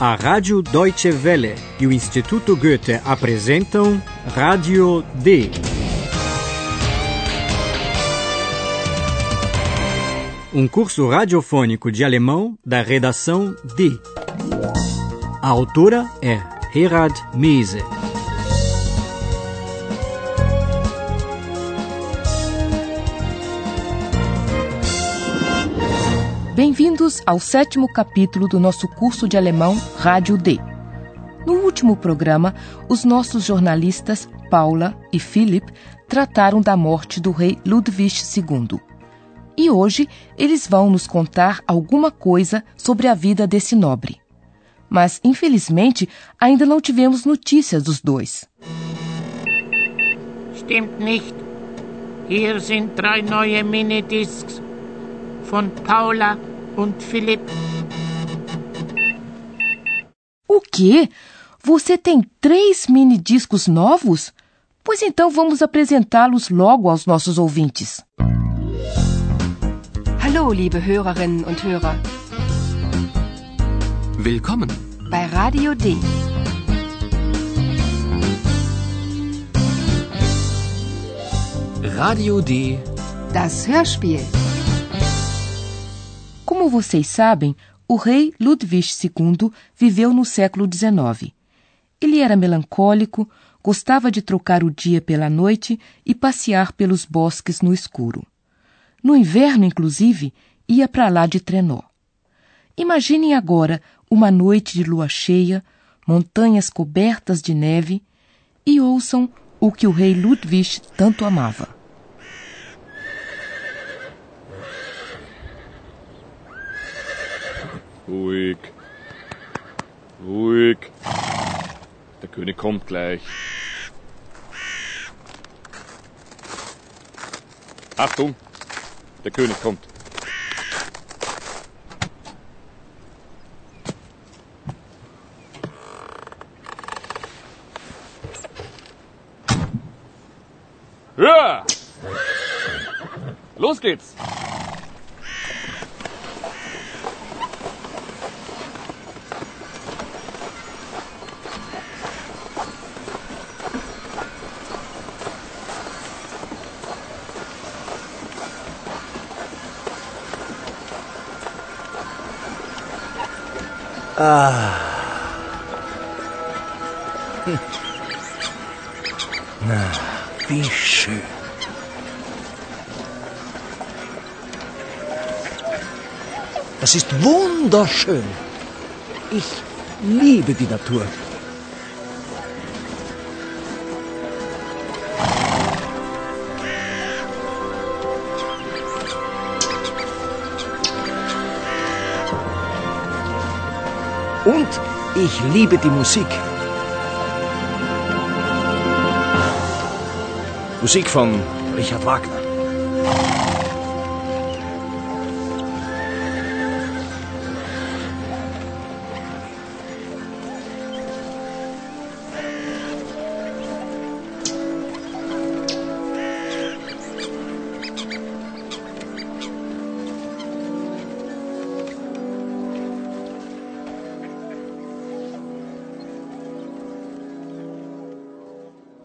A Rádio Deutsche Welle e o Instituto Goethe apresentam Rádio D. Um curso radiofônico de alemão da redação D. A autora é Herald Mese. Bem-vindos ao sétimo capítulo do nosso curso de alemão Rádio D. No último programa, os nossos jornalistas Paula e Philip trataram da morte do rei Ludwig II. E hoje eles vão nos contar alguma coisa sobre a vida desse nobre. Mas, infelizmente, ainda não tivemos notícias dos dois. Stimmt nicht. Hier sind drei neue Minidiscs von Paula und Philipp. O quê? Você tem três mini discos novos? Pois então vamos apresentá-los logo aos nossos ouvintes. Hallo, liebe Hörerinnen und Hörer, Willkommen. bei Radio D. Radio D. Das Hörspiel. Como vocês sabem, o rei Ludwig II viveu no século XIX. Ele era melancólico, gostava de trocar o dia pela noite e passear pelos bosques no escuro. No inverno, inclusive, ia para lá de trenó. Imaginem agora uma noite de lua cheia, montanhas cobertas de neve e ouçam o que o rei Ludwig tanto amava. Ruhig. Ruhig. Der König kommt gleich. Achtung, der König kommt. Ja! Los geht's! Wie schön. Das ist wunderschön. Ich liebe die Natur. Und ich liebe die Musik. Musik von Richard Wagner.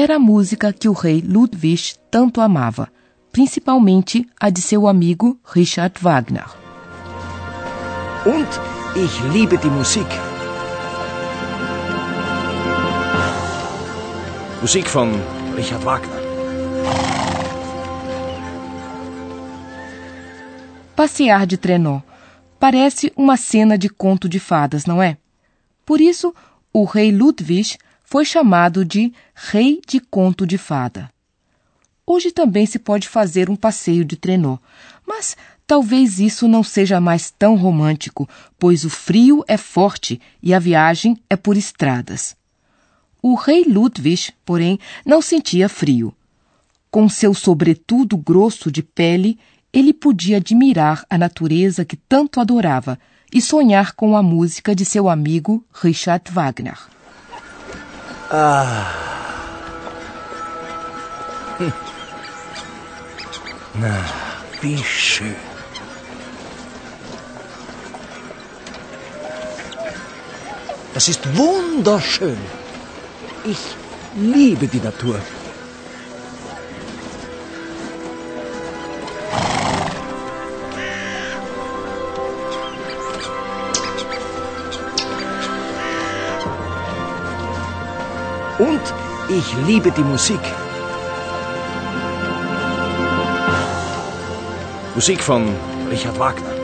Era a música que o rei Ludwig tanto amava, principalmente a de seu amigo Richard Wagner. Und ich liebe die Musik. Musik von Richard Wagner. Passear de trenó parece uma cena de conto de fadas, não é? Por isso, o rei Ludwig foi chamado de Rei de Conto de Fada. Hoje também se pode fazer um passeio de trenó, mas talvez isso não seja mais tão romântico, pois o frio é forte e a viagem é por estradas. O rei Ludwig, porém, não sentia frio. Com seu sobretudo grosso de pele, ele podia admirar a natureza que tanto adorava e sonhar com a música de seu amigo Richard Wagner. Na, wie schön. Das ist wunderschön. Ich liebe die Natur. Ich liebe die Musik. Musik von Richard Wagner.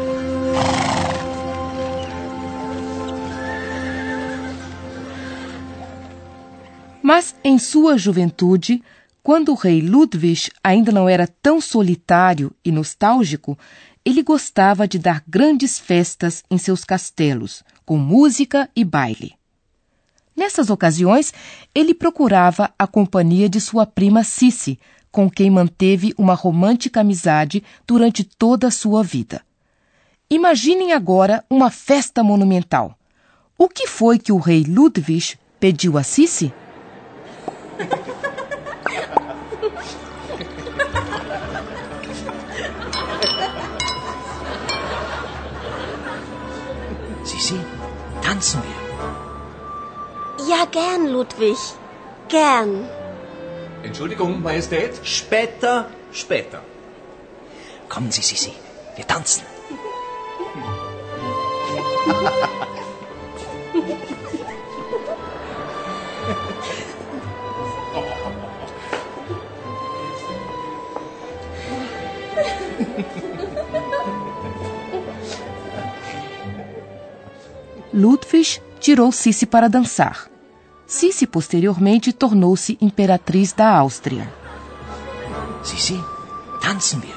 Mas em sua juventude, quando o rei Ludwig ainda não era tão solitário e nostálgico, ele gostava de dar grandes festas em seus castelos, com música e baile. Nessas ocasiões, ele procurava a companhia de sua prima Cici, com quem manteve uma romântica amizade durante toda a sua vida. Imaginem agora uma festa monumental. O que foi que o rei Ludwig pediu a Cici? Sissi, tanzen wir. Ja, gern, Ludwig. Gern. Entschuldigung, Majestät? Später, später. Kommen Sie, Sissi, wir tanzen. Ludwig tirou Cici para dançar. Cici posteriormente tornou-se imperatriz da Áustria. Sissi, tanzen wir.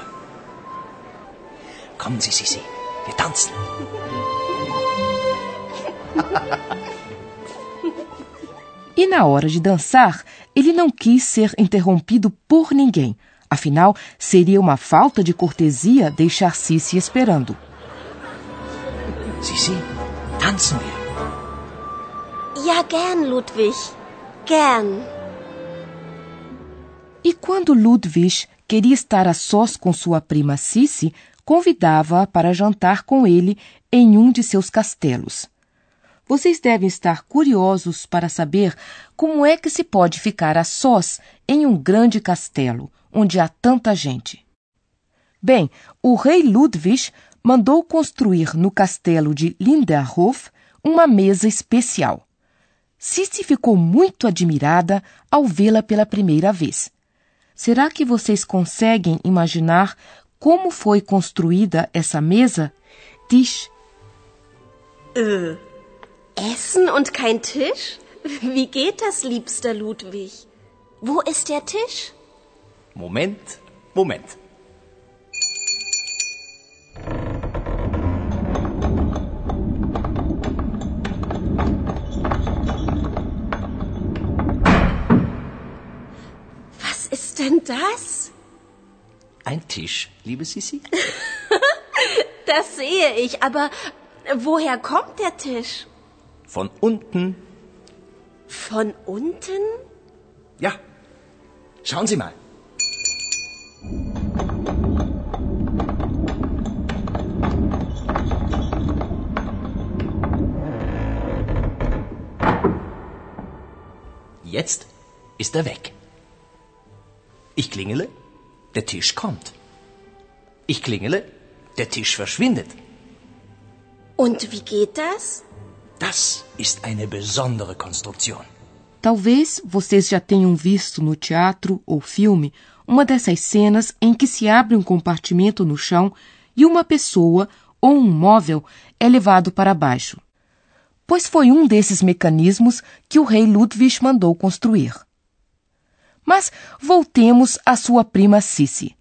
Kommen Sie, Sissi, wir tanzen. E na hora de dançar, ele não quis ser interrompido por ninguém. Afinal, seria uma falta de cortesia deixar Cici esperando. Sissi, tanzen wir. Ja, gern, Ludwig. Gern. E quando Ludwig queria estar a sós com sua prima Cici, convidava-a para jantar com ele em um de seus castelos. Vocês devem estar curiosos para saber como é que se pode ficar a sós em um grande castelo, onde há tanta gente. Bem, o rei Ludwig mandou construir no castelo de Linderhof uma mesa especial. Cici ficou muito admirada ao vê-la pela primeira vez. Será que vocês conseguem imaginar como foi construída essa mesa? Tisch. Äh, Essen und kein Tisch? Wie geht das, liebster Ludwig? Wo ist der Tisch? Moment, Moment. Denn das? Ein Tisch, liebe Sissi? Das sehe ich, aber woher kommt der Tisch? Von unten. Von unten? Ja. Schauen Sie mal. Jetzt ist er weg. Ich klingele, der Tisch kommt. Ich klingele, der Tisch verschwindet. Und wie geht das? Das ist eine besondere Konstruktion. Talvez vocês já tenham visto no teatro ou filme uma dessas cenas em que se abre um compartimento no chão e uma pessoa ou um móvel é levado para baixo. Pois foi um desses mecanismos que o rei Ludwig mandou construir. Mas voltemos à sua prima Cici.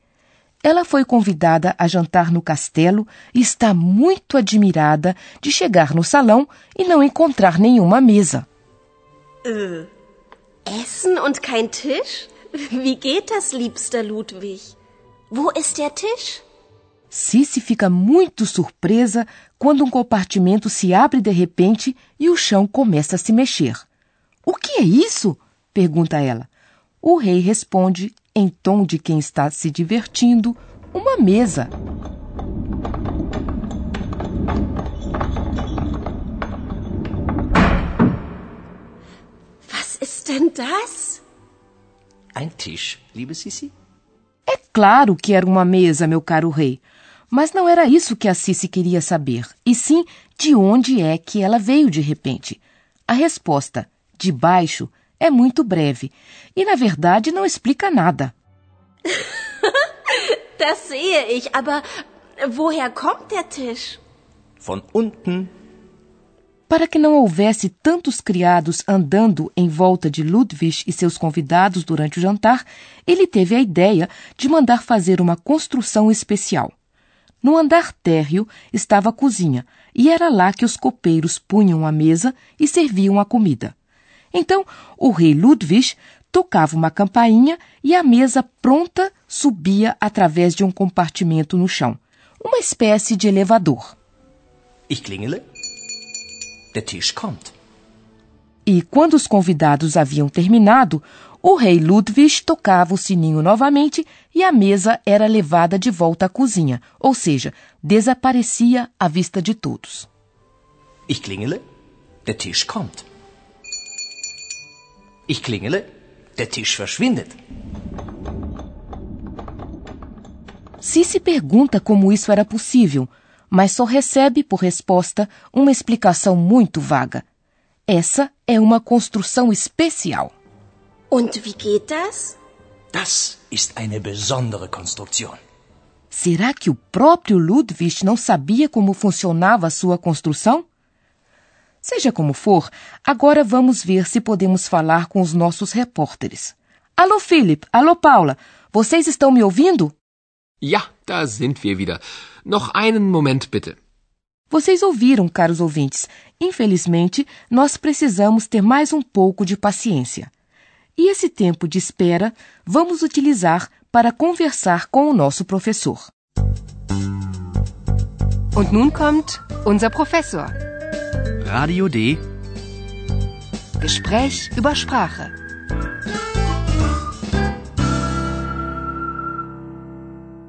Ela foi convidada a jantar no castelo e está muito admirada de chegar no salão e não encontrar nenhuma mesa. Äh, Essen und kein Tisch? Wie geht das, liebster Ludwig? Wo ist der Tisch? Cici fica muito surpresa quando um compartimento se abre de repente e o chão começa a se mexer. O que é isso? pergunta ela. O rei responde, em tom de quem está se divertindo, uma mesa. das? Ein Tisch, liebe Sissi? É claro que era uma mesa, meu caro rei. Mas não era isso que a Cici queria saber, e sim de onde é que ela veio de repente. A resposta, de baixo, é muito breve e, na verdade, não explica nada. Das sehe ich, aber woher kommt der Tisch? Von unten. Para que não houvesse tantos criados andando em volta de Ludwig e seus convidados durante o jantar, ele teve a ideia de mandar fazer uma construção especial. No andar térreo estava a cozinha, e era lá que os copeiros punham a mesa e serviam a comida. Então, o rei Ludwig tocava uma campainha e a mesa pronta subia através de um compartimento no chão, uma espécie de elevador. Ich klingele. Der Tisch kommt. E quando os convidados haviam terminado, o rei Ludwig tocava o sininho novamente e a mesa era levada de volta à cozinha, ou seja, desaparecia à vista de todos. Ich klingele. Der Tisch kommt. Ich klingele. Der Tisch verschwindet. Cici pergunta como isso era possível, mas só recebe por resposta uma explicação muito vaga. Essa é uma construção especial. Und wie geht das? Das ist eine besondere Konstruktion. Será que o próprio Ludwig não sabia como funcionava a sua construção? Seja como for, agora vamos ver se podemos falar com os nossos repórteres. Alô, Philip. Alô, Paula. Vocês estão me ouvindo? Ja, da sind wir wieder. Noch einen Moment bitte. Vocês ouviram, caros ouvintes. Infelizmente, nós precisamos ter mais um pouco de paciência. E esse tempo de espera vamos utilizar para conversar com o nosso professor. Und nun kommt unser Professor. Radio D. Gespräch über Sprache.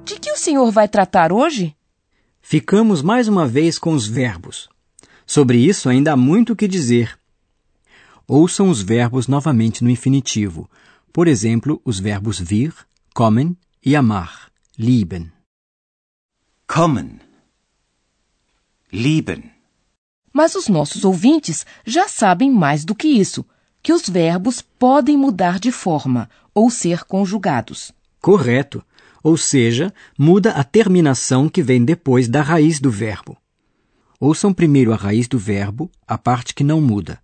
De que o senhor vai tratar hoje? Ficamos mais uma vez com os verbos. Sobre isso ainda há muito o que dizer. Ouçam os verbos novamente no infinitivo. Por exemplo, os verbos vir, kommen e amar, lieben. Kommen. Lieben. Mas os nossos ouvintes já sabem mais do que isso, que os verbos podem mudar de forma ou ser conjugados. Correto. Ou seja, muda a terminação que vem depois da raiz do verbo. Ouçam primeiro a raiz do verbo, a parte que não muda,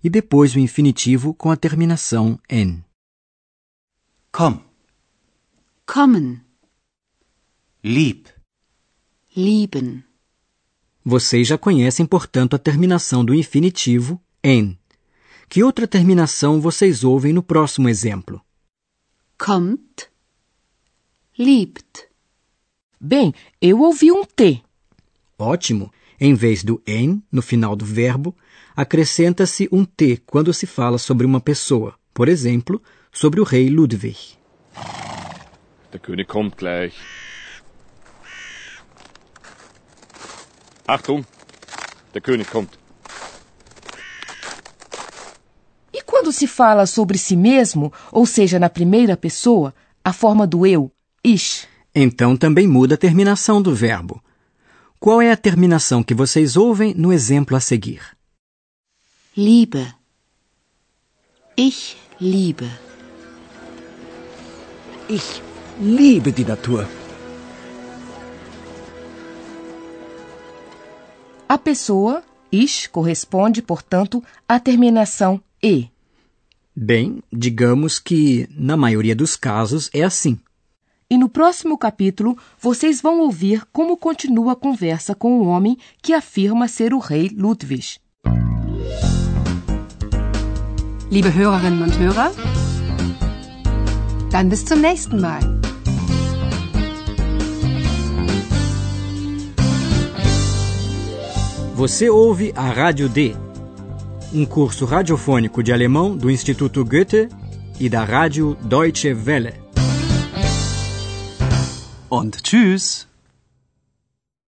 e depois o infinitivo com a terminação n. Komm. Kommen. Lieb. Lieben. Vocês já conhecem, portanto, a terminação do infinitivo n. Que outra terminação vocês ouvem no próximo exemplo? Kommt. Liebt. Bem, eu ouvi um T. Ótimo! Em vez do n no final do verbo, acrescenta-se um t quando se fala sobre uma pessoa, por exemplo, sobre o rei Ludwig. Der König kommt gleich. Achtung, der König kommt. E quando se fala sobre si mesmo, ou seja, na primeira pessoa, a forma do eu, ich, Então também muda a terminação do verbo. Qual é a terminação que vocês ouvem no exemplo a seguir? Liebe. Ich liebe. Ich liebe die Natur. A pessoa, ich, corresponde, portanto, à terminação e. Bem, digamos que, na maioria dos casos, é assim. E no próximo capítulo, vocês vão ouvir como continua a conversa com o homem que afirma ser o rei Ludwig. Liebe Hörerinnen und Hörer, dann bis zum nächsten Mal. Você ouve a Rádio D, um curso radiofônico de alemão do Instituto Goethe e da Rádio Deutsche Welle. Und tschüss.